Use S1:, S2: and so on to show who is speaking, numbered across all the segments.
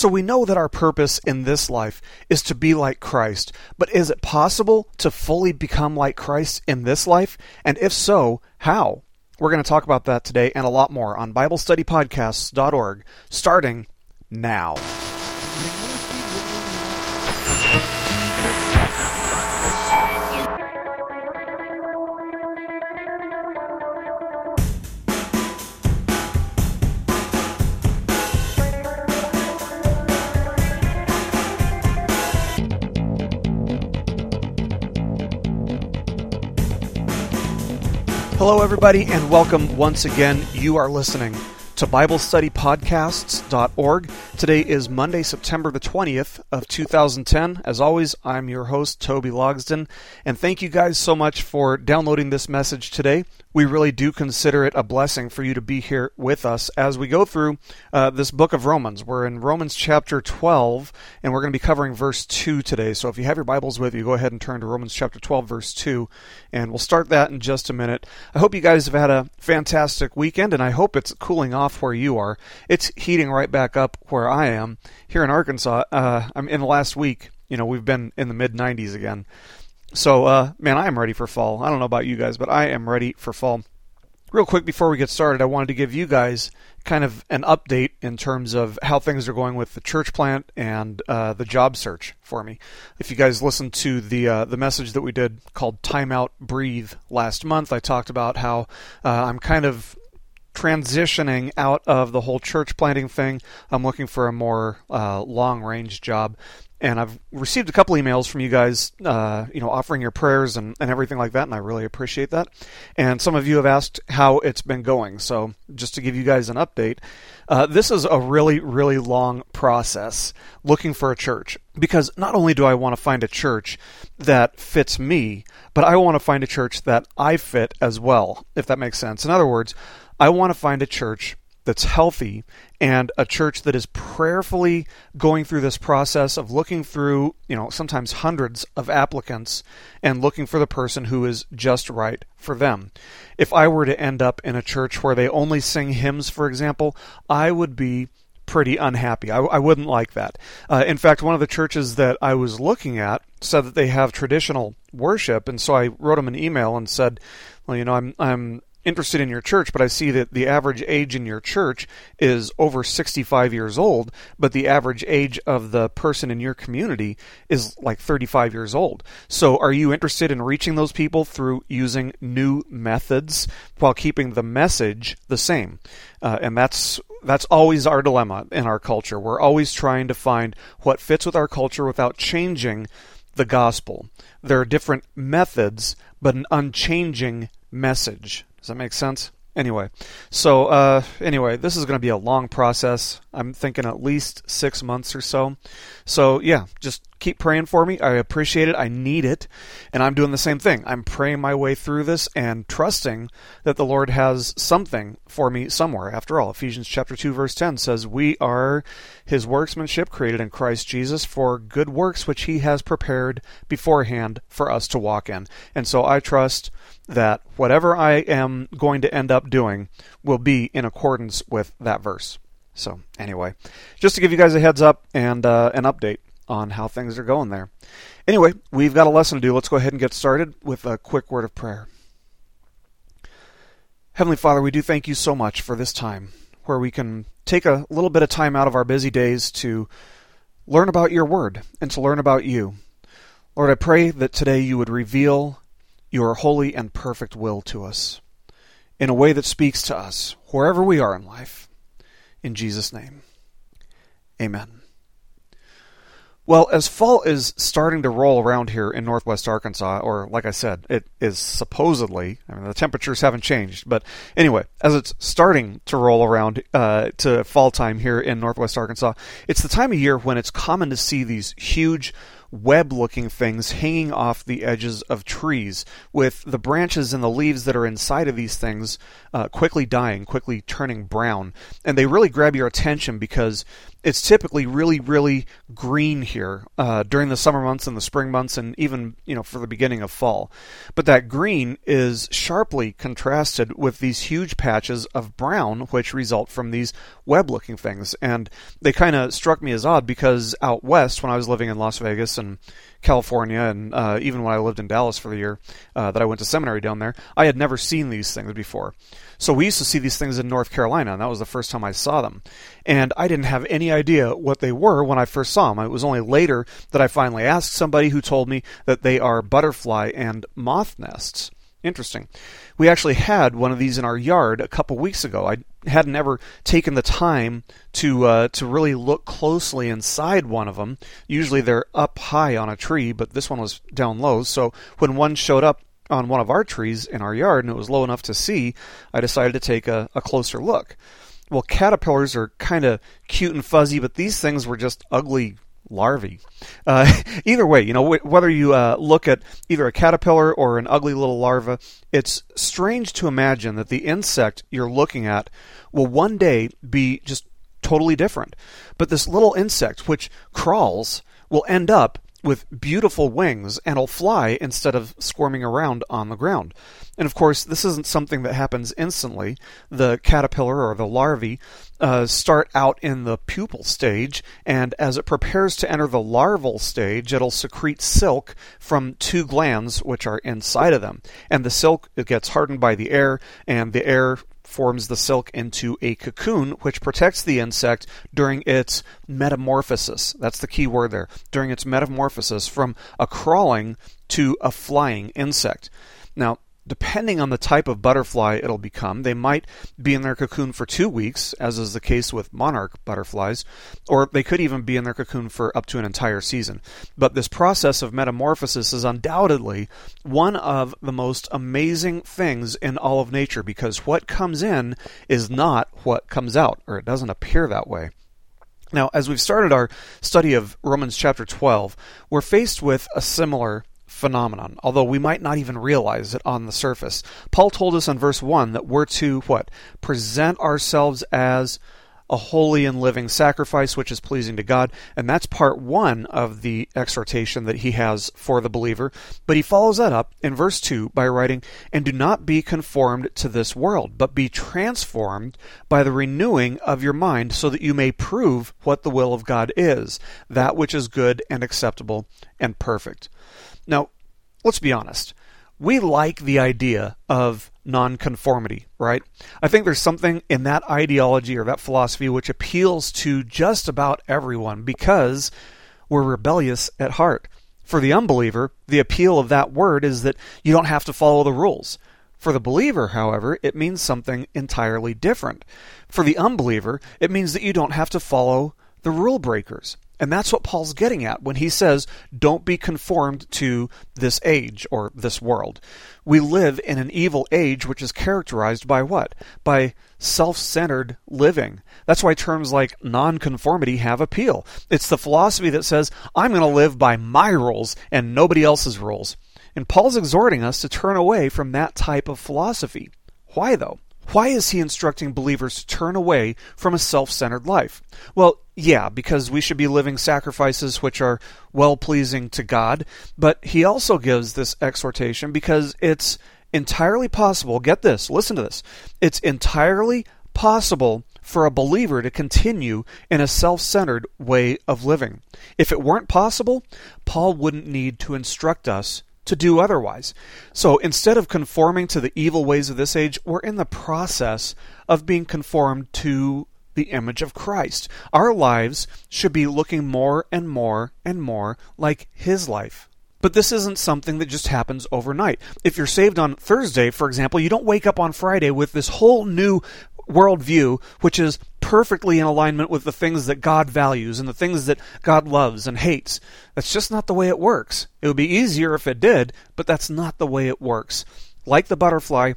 S1: So we know that our purpose in this life is to be like Christ, but is it possible to fully become like Christ in this life? And if so, how? We're going to talk about that today and a lot more on BibleStudyPodcasts.org, starting now. Hello, everybody, and welcome once again. You are listening to BibleStudyPodcasts.org. Today is Monday, September the 20th of 2010. As always, I'm your host, Toby Logsden, and thank you guys so much for downloading this message today. We really do consider it a blessing for you to be here with us as we go through uh, this book of Romans. We're in Romans chapter 12, and we're going to be covering verse 2 today. So if you have your Bibles with you, go ahead and turn to Romans chapter 12, verse 2, and we'll start that in just a minute. I hope you guys have had a fantastic weekend, and I hope it's cooling off where you are. It's heating right back up where I am here in Arkansas. Uh, I'm in the last week. You know, we've been in the mid 90s again. So, uh, man, I am ready for fall. I don't know about you guys, but I am ready for fall. Real quick before we get started, I wanted to give you guys kind of an update in terms of how things are going with the church plant and uh, the job search for me. If you guys listened to the uh, the message that we did called "Time Out, Breathe" last month, I talked about how uh, I'm kind of transitioning out of the whole church planting thing. I'm looking for a more uh, long range job and I've received a couple emails from you guys, uh, you know, offering your prayers and, and everything like that, and I really appreciate that. And some of you have asked how it's been going. So, just to give you guys an update, uh, this is a really, really long process looking for a church because not only do I want to find a church that fits me, but I want to find a church that I fit as well, if that makes sense. In other words, I want to find a church that's healthy and a church that is prayerfully going through this process of looking through, you know, sometimes hundreds of applicants and looking for the person who is just right for them. If I were to end up in a church where they only sing hymns, for example, I would be pretty unhappy. I, I wouldn't like that. Uh, in fact, one of the churches that I was looking at said that they have traditional worship, and so I wrote them an email and said, "Well, you know, I'm I'm interested in your church, but I see that the average age in your church is over 65 years old, but the average age of the person in your community is like 35 years old. So are you interested in reaching those people through using new methods while keeping the message the same? Uh, and that's that's always our dilemma in our culture. We're always trying to find what fits with our culture without changing the gospel. There are different methods, but an unchanging message. Does that make sense? Anyway, so uh, anyway, this is going to be a long process. I'm thinking at least six months or so. So yeah, just keep praying for me. I appreciate it. I need it. And I'm doing the same thing. I'm praying my way through this and trusting that the Lord has something for me somewhere. After all, Ephesians chapter 2 verse 10 says, "We are his workmanship created in Christ Jesus for good works which he has prepared beforehand for us to walk in." And so I trust that whatever I am going to end up doing will be in accordance with that verse. So, anyway, just to give you guys a heads up and uh, an update on how things are going there. Anyway, we've got a lesson to do. Let's go ahead and get started with a quick word of prayer. Heavenly Father, we do thank you so much for this time where we can take a little bit of time out of our busy days to learn about your word and to learn about you. Lord, I pray that today you would reveal your holy and perfect will to us in a way that speaks to us wherever we are in life. In Jesus' name, amen. Well, as fall is starting to roll around here in northwest Arkansas, or like I said, it is supposedly, I mean, the temperatures haven't changed, but anyway, as it's starting to roll around uh, to fall time here in northwest Arkansas, it's the time of year when it's common to see these huge web looking things hanging off the edges of trees, with the branches and the leaves that are inside of these things uh, quickly dying, quickly turning brown. And they really grab your attention because it's typically really, really green here uh, during the summer months and the spring months, and even you know for the beginning of fall. But that green is sharply contrasted with these huge patches of brown, which result from these web-looking things. And they kind of struck me as odd because out west, when I was living in Las Vegas and California, and uh, even when I lived in Dallas for the year uh, that I went to seminary down there, I had never seen these things before. So we used to see these things in North Carolina, and that was the first time I saw them. And I didn't have any idea what they were when I first saw them. It was only later that I finally asked somebody who told me that they are butterfly and moth nests. Interesting. We actually had one of these in our yard a couple weeks ago. I hadn't ever taken the time to uh, to really look closely inside one of them. Usually they're up high on a tree, but this one was down low. So when one showed up on one of our trees in our yard and it was low enough to see, I decided to take a, a closer look. Well, caterpillars are kind of cute and fuzzy, but these things were just ugly larvae. Uh, either way, you know, whether you uh, look at either a caterpillar or an ugly little larva, it's strange to imagine that the insect you're looking at will one day be just totally different. But this little insect, which crawls, will end up with beautiful wings and will fly instead of squirming around on the ground. And of course, this isn't something that happens instantly. The caterpillar or the larvae uh, start out in the pupal stage, and as it prepares to enter the larval stage, it'll secrete silk from two glands which are inside of them. And the silk it gets hardened by the air, and the air forms the silk into a cocoon, which protects the insect during its metamorphosis. That's the key word there. During its metamorphosis from a crawling to a flying insect. Now, depending on the type of butterfly it'll become, they might be in their cocoon for two weeks, as is the case with monarch butterflies, or they could even be in their cocoon for up to an entire season. But this process of metamorphosis is undoubtedly one of the most amazing things in all of nature because what comes in is not what comes out, or it doesn't appear that way. Now, as we've started our study of Romans chapter 12, we're faced with a similar phenomenon, although we might not even realize it on the surface. Paul told us in verse 1 that we're to what? Present ourselves as a holy and living sacrifice which is pleasing to God. And that's part one of the exhortation that he has for the believer. But he follows that up in verse 2 by writing, And do not be conformed to this world, but be transformed by the renewing of your mind, so that you may prove what the will of God is, that which is good and acceptable and perfect. Now, let's be honest. We like the idea of nonconformity, right? I think there's something in that ideology or that philosophy which appeals to just about everyone because we're rebellious at heart. For the unbeliever, the appeal of that word is that you don't have to follow the rules. For the believer, however, it means something entirely different. For the unbeliever, it means that you don't have to follow the rule breakers. And that's what Paul's getting at when he says, don't be conformed to this age or this world. We live in an evil age which is characterized by what? By self centered living. That's why terms like nonconformity have appeal. It's the philosophy that says, I'm going to live by my rules and nobody else's rules. And Paul's exhorting us to turn away from that type of philosophy. Why, though? Why is he instructing believers to turn away from a self centered life? Well, yeah, because we should be living sacrifices which are well pleasing to God, but he also gives this exhortation because it's entirely possible. Get this, listen to this. It's entirely possible for a believer to continue in a self centered way of living. If it weren't possible, Paul wouldn't need to instruct us to do otherwise. So instead of conforming to the evil ways of this age, we're in the process of being conformed to the image of Christ. Our lives should be looking more and more and more like His life. But this isn't something that just happens overnight. If you're saved on Thursday, for example, you don't wake up on Friday with this whole new worldview, which is perfectly in alignment with the things that God values and the things that God loves and hates. That's just not the way it works. It would be easier if it did, but that's not the way it works. Like the butterfly,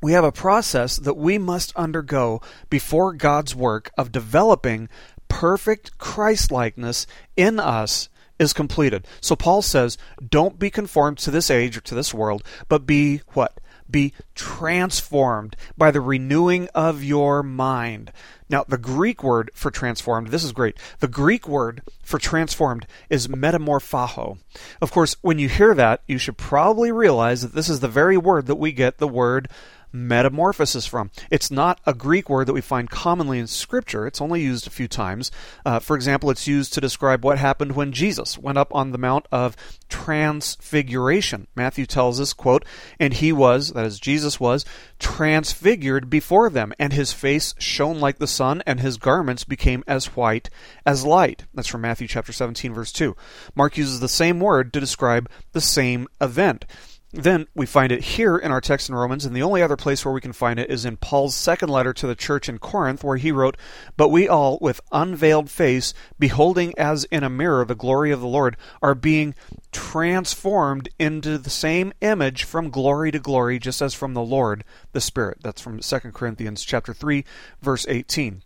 S1: we have a process that we must undergo before God's work of developing perfect Christlikeness in us is completed. So Paul says, don't be conformed to this age or to this world, but be what? Be transformed by the renewing of your mind. Now, the Greek word for transformed, this is great. The Greek word for transformed is metamorphaho. Of course, when you hear that, you should probably realize that this is the very word that we get the word metamorphosis from. It's not a Greek word that we find commonly in Scripture. It's only used a few times. Uh, for example, it's used to describe what happened when Jesus went up on the Mount of Transfiguration. Matthew tells us, quote, And he was, that is, Jesus was, transfigured before them, and his face shone like the sun, and his garments became as white as light. That's from Matthew chapter 17, verse 2. Mark uses the same word to describe the same event. Then we find it here in our text in Romans, and the only other place where we can find it is in Paul's second letter to the church in Corinth, where he wrote, But we all, with unveiled face, beholding as in a mirror the glory of the Lord, are being transformed into the same image from glory to glory, just as from the Lord, the Spirit. That's from 2 Corinthians chapter 3, verse 18.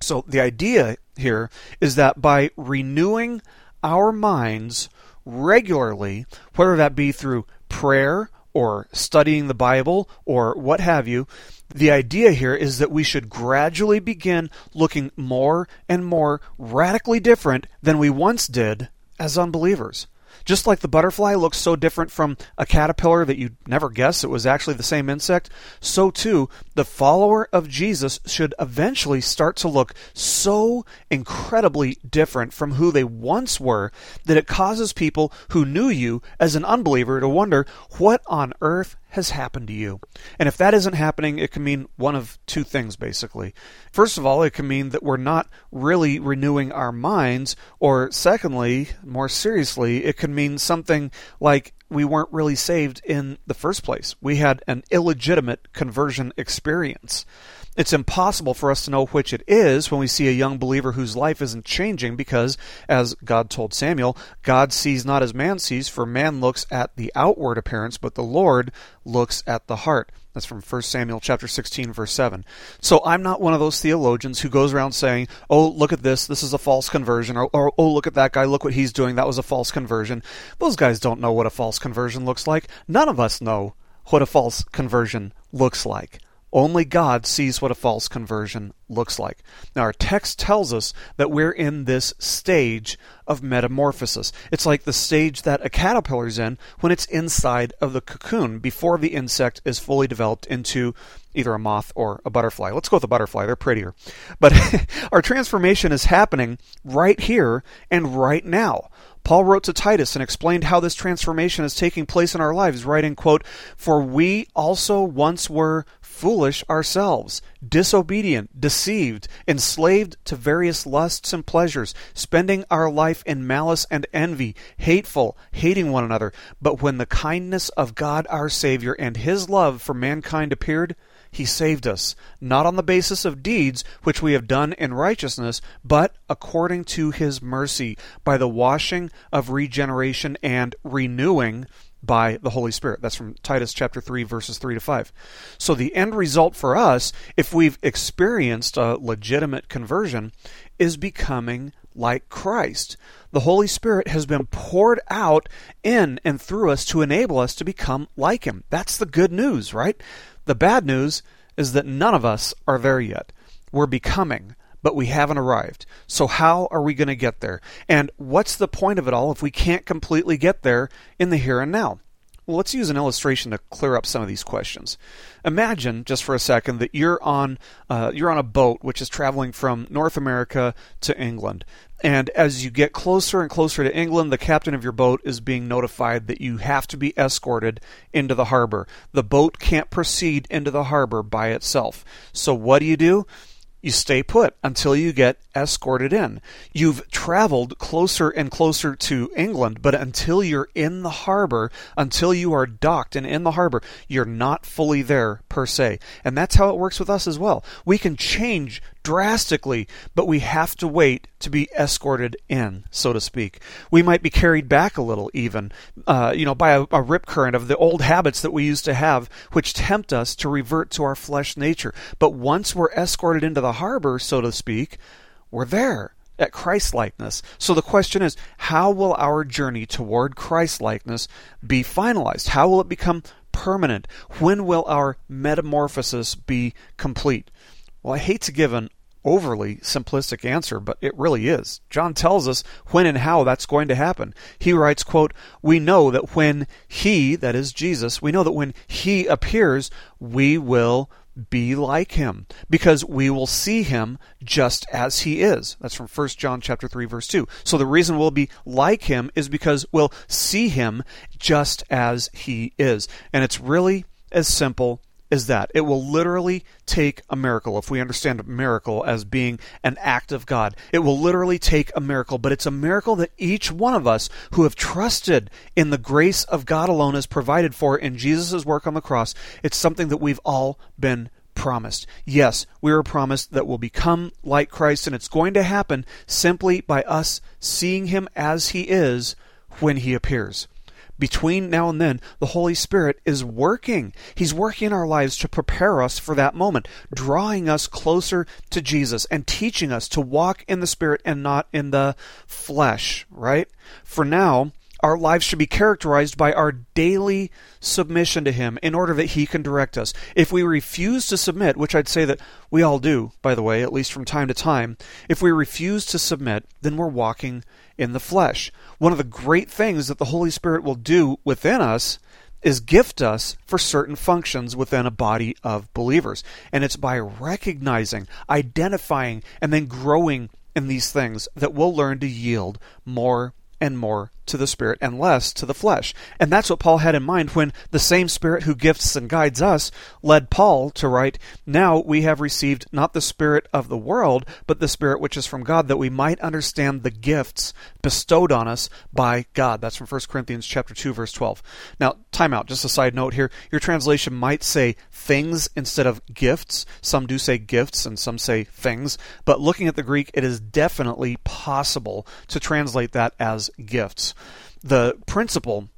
S1: So the idea here is that by renewing our minds regularly, whether that be through prayer or studying the Bible or what have you, the idea here is that we should gradually begin looking more and more radically different than we once did as unbelievers. Just like the butterfly looks so different from a caterpillar that you'd never guess it was actually the same insect, so too the follower of Jesus should eventually start to look so incredibly different from who they once were that it causes people who knew you as an unbeliever to wonder what on earth has happened to you. And if that isn't happening, it can mean one of two things, basically. First of all, it can mean that we're not really renewing our minds, or secondly, more seriously, it can mean something like we weren't really saved in the first place. We had an illegitimate conversion experience. It's impossible for us to know which it is when we see a young believer whose life isn't changing because, as God told Samuel, God sees not as man sees, for man looks at the outward appearance, but the Lord looks at the heart. That's from 1 Samuel chapter 16 verse 7. So I'm not one of those theologians who goes around saying, "Oh, look at this, this is a false conversion," or, or "Oh, look at that guy, look what he's doing, that was a false conversion." Those guys don't know what a false conversion looks like. None of us know what a false conversion looks like. Only God sees what a false conversion looks like. Now, our text tells us that we're in this stage of metamorphosis. It's like the stage that a caterpillar's in when it's inside of the cocoon before the insect is fully developed into either a moth or a butterfly. Let's go with the butterfly, they're prettier. But our transformation is happening right here and right now. Paul wrote to Titus and explained how this transformation is taking place in our lives, writing, quote, For we also once were foolish ourselves, disobedient, deceived, enslaved to various lusts and pleasures, spending our life in malice and envy, hateful, hating one another. But when the kindness of God our Savior and His love for mankind appeared, he saved us, not on the basis of deeds which we have done in righteousness, but according to his mercy, by the washing of regeneration and renewing by the Holy Spirit. That's from Titus chapter 3 verses 3 to 5. So the end result for us if we've experienced a legitimate conversion is becoming like Christ. The Holy Spirit has been poured out in and through us to enable us to become like him. That's the good news, right? The bad news is that none of us are there yet. We're becoming but we haven't arrived. So, how are we going to get there? And what's the point of it all if we can't completely get there in the here and now? Well, let's use an illustration to clear up some of these questions. Imagine, just for a second, that you're on uh, you're on a boat which is traveling from North America to England, and as you get closer and closer to England, the captain of your boat is being notified that you have to be escorted into the harbor. The boat can't proceed into the harbor by itself. So, what do you do? You stay put until you get escorted in. You've traveled closer and closer to England, but until you're in the harbor, until you are docked and in the harbor, you're not fully there per se. And that's how it works with us as well. We can change drastically, but we have to wait to be escorted in, so to speak. We might be carried back a little, even, uh, you know, by a, a rip current of the old habits that we used to have, which tempt us to revert to our flesh nature. But once we're escorted into the harbor, so to speak, we're there. at Christ likeness. So the question is, how will our journey toward Christ likeness be finalized? How will it become permanent? When will our metamorphosis be complete? Well, I hate to give an overly simplistic answer, but it really is. John tells us when and how that's going to happen. He writes, quote, "We know that when he, that is Jesus, we know that when he appears, we will be like him because we will see him just as he is. That's from 1 john chapter 3 verse 2 so the reason we'll be like him is because we'll see him just as he is. And it's really as simple is that it will literally take a miracle if we understand a miracle as being an act of God. It will literally take a miracle, but it's a miracle that each one of us who have trusted in the grace of God alone is provided for in Jesus' work on the cross. It's something that we've all been promised. Yes, we are promised that we'll become like Christ, and it's going to happen simply by us seeing Him as He is when He appears between now and then, the Holy Spirit is working. He's working in our lives to prepare us for that moment, drawing us closer to Jesus and teaching us to walk in the Spirit and not in the flesh, right? For now, our lives should be characterized by our daily submission to Him in order that He can direct us. If we refuse to submit, which I'd say that we all do, by the way, at least from time to time, if we refuse to submit, then we're walking in the flesh. One of the great things that the Holy Spirit will do within us is gift us for certain functions within a body of believers. And it's by recognizing, identifying, and then growing in these things that we'll learn to yield more and more to the Spirit and less to the flesh. And that's what Paul had in mind when the same Spirit who gifts and guides us led Paul to write, Now we have received not the Spirit of the world, but the Spirit which is from God, that we might understand the gifts bestowed on us by God. That's from 1 Corinthians chapter 2, verse 12. Now, time out, just a side note here. Your translation might say things instead of gifts. Some do say gifts and some say things. But looking at the Greek, it is definitely possible to translate that as gifts the principle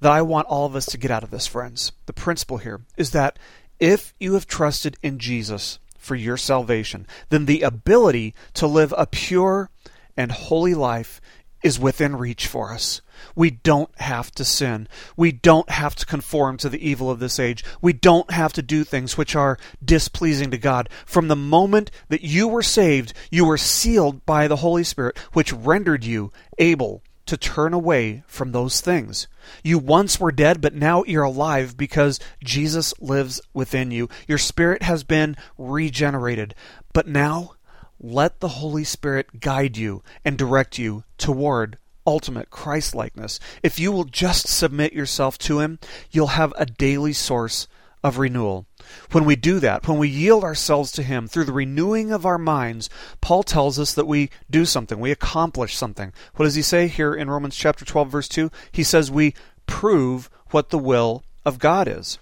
S1: that I want all of us to get out of this, friends, the principle here is that if you have trusted in Jesus for your salvation, then the ability to live a pure and holy life is within reach for us. We don't have to sin. We don't have to conform to the evil of this age. We don't have to do things which are displeasing to God. From the moment that you were saved, you were sealed by the Holy Spirit, which rendered you able to turn away from those things. You once were dead, but now you're alive because Jesus lives within you. Your spirit has been regenerated. But now, let the Holy Spirit guide you and direct you toward ultimate Christlikeness. If you will just submit yourself to Him, you'll have a daily source of renewal. When we do that, when we yield ourselves to Him through the renewing of our minds, Paul tells us that we do something, we accomplish something. What does he say here in Romans chapter 12 verse 2? He says we prove what the will of God is.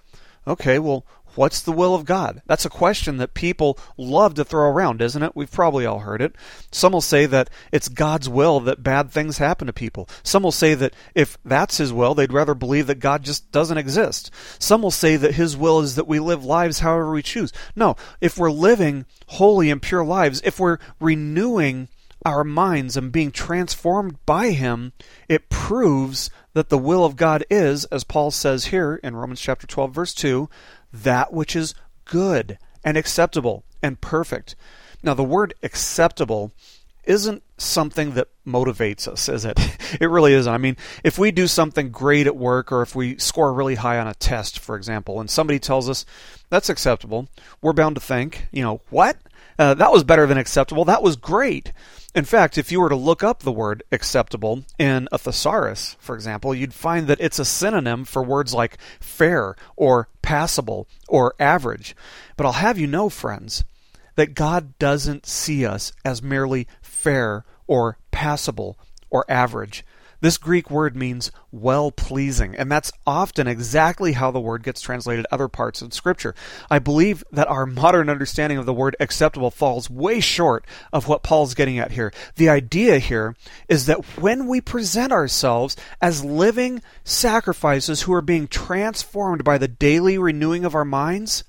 S1: Okay, well, What's the will of God? That's a question that people love to throw around, isn't it? We've probably all heard it. Some will say that it's God's will that bad things happen to people. Some will say that if that's His will, they'd rather believe that God just doesn't exist. Some will say that His will is that we live lives however we choose. No, if we're living holy and pure lives, if we're renewing our minds and being transformed by Him, it proves that the will of God is, as Paul says here in Romans chapter 12, verse 2, that which is good and acceptable and perfect. Now, the word acceptable isn't something that motivates us, is it? It really isn't. I mean, if we do something great at work or if we score really high on a test, for example, and somebody tells us that's acceptable, we're bound to think, you know, what? Uh, that was better than acceptable. That was great. In fact, if you were to look up the word acceptable in a thesaurus, for example, you'd find that it's a synonym for words like fair or passable or average. But I'll have you know, friends, that God doesn't see us as merely fair or passable or average. This Greek word means well pleasing, and that's often exactly how the word gets translated other parts of Scripture. I believe that our modern understanding of the word acceptable falls way short of what Paul's getting at here. The idea here is that when we present ourselves as living sacrifices who are being transformed by the daily renewing of our minds,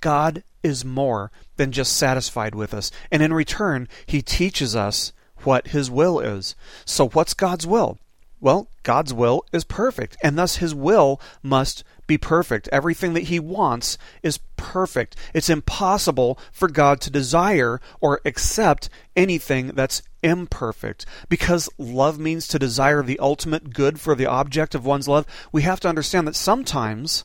S1: God is more than just satisfied with us, and in return, He teaches us what his will is. So, what's God's will? Well, God's will is perfect, and thus his will must be perfect. Everything that he wants is perfect. It's impossible for God to desire or accept anything that's imperfect. Because love means to desire the ultimate good for the object of one's love, we have to understand that sometimes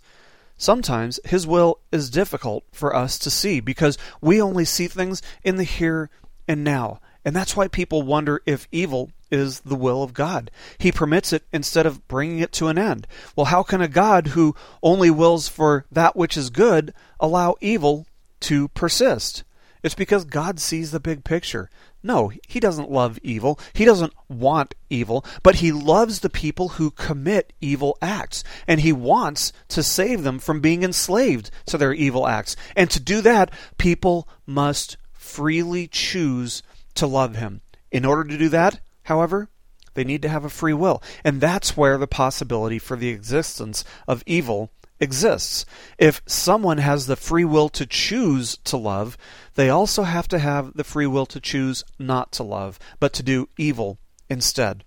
S1: sometimes his will is difficult for us to see because we only see things in the here and now. And that's why people wonder if evil is the will of God. He permits it instead of bringing it to an end. Well, how can a God who only wills for that which is good allow evil to persist? It's because God sees the big picture. No, he doesn't love evil. He doesn't want evil, but he loves the people who commit evil acts. And he wants to save them from being enslaved to their evil acts. And to do that, people must freely choose to love him. In order to do that, However, they need to have a free will. And that's where the possibility for the existence of evil exists. If someone has the free will to choose to love, they also have to have the free will to choose not to love, but to do evil instead.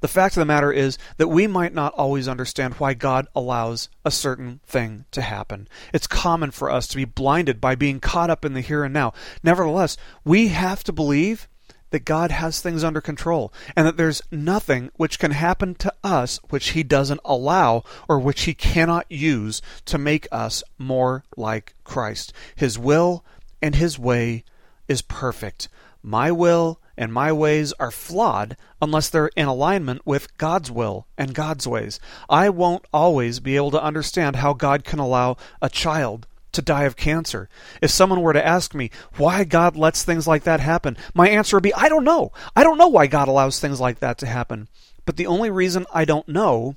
S1: The fact of the matter is that we might not always understand why God allows a certain thing to happen. It's common for us to be blinded by being caught up in the here and now. Nevertheless, we have to believe that God has things under control and that there's nothing which can happen to us which He doesn't allow or which He cannot use to make us more like Christ. His will and His way is perfect. My will and my ways are flawed unless they're in alignment with God's will and God's ways. I won't always be able to understand how God can allow a child to die of cancer. If someone were to ask me why God lets things like that happen, my answer would be I don't know. I don't know why God allows things like that to happen. But the only reason I don't know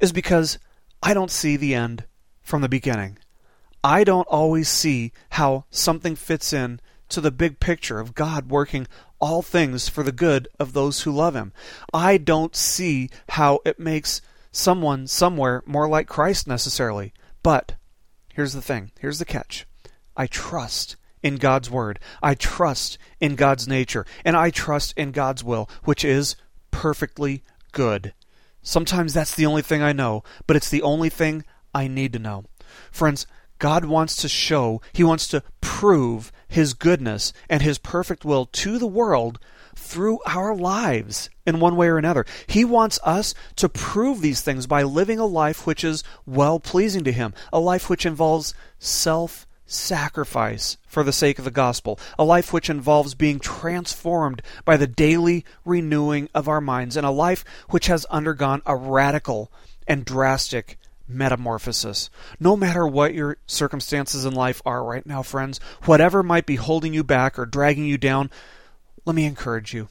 S1: is because I don't see the end from the beginning. I don't always see how something fits in to the big picture of God working all things for the good of those who love Him. I don't see how it makes someone somewhere more like Christ necessarily. But Here's the thing. Here's the catch. I trust in God's word. I trust in God's nature. And I trust in God's will, which is perfectly good. Sometimes that's the only thing I know, but it's the only thing I need to know. Friends, God wants to show, He wants to prove His goodness and His perfect will to the world through our lives in one way or another. He wants us to prove these things by living a life which is well pleasing to Him, a life which involves self sacrifice for the sake of the gospel, a life which involves being transformed by the daily renewing of our minds, and a life which has undergone a radical and drastic metamorphosis. No matter what your circumstances in life are right now, friends, whatever might be holding you back or dragging you down, let me encourage you.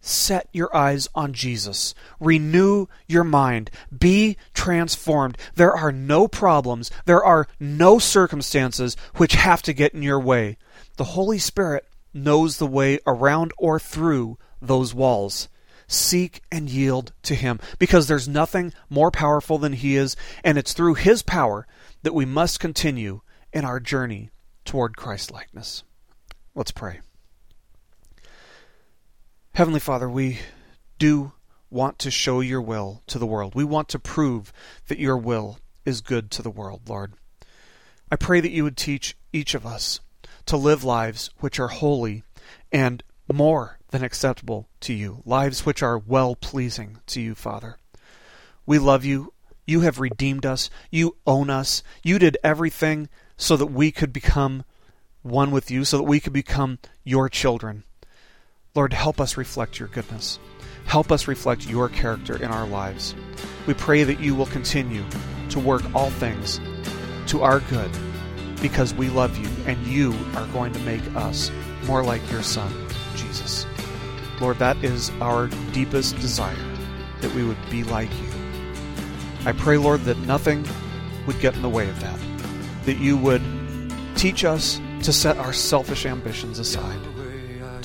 S1: Set your eyes on Jesus. Renew your mind. Be transformed. There are no problems, there are no circumstances which have to get in your way. The Holy Spirit knows the way around or through those walls. Seek and yield to Him because there's nothing more powerful than He is, and it's through His power that we must continue in our journey toward Christlikeness. Let's pray. Heavenly Father, we do want to show your will to the world. We want to prove that your will is good to the world, Lord. I pray that you would teach each of us to live lives which are holy and more than acceptable to you, lives which are well pleasing to you, Father. We love you. You have redeemed us. You own us. You did everything so that we could become one with you, so that we could become your children. Lord, help us reflect your goodness. Help us reflect your character in our lives. We pray that you will continue to work all things to our good because we love you and you are going to make us more like your Son, Jesus. Lord, that is our deepest desire, that we would be like you. I pray, Lord, that nothing would get in the way of that, that you would teach us to set our selfish ambitions aside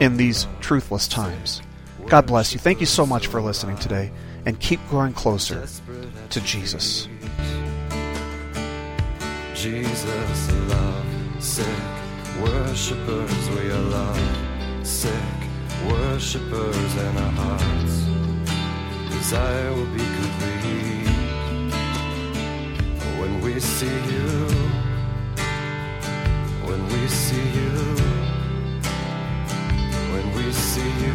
S1: in these truthless times. God bless you. Thank you so much for listening today, and keep growing closer to Jesus.
S2: Jesus, love, sick worshippers, we are love, sick worshippers, and our hearts' desire will be complete when we see you. When we see you. See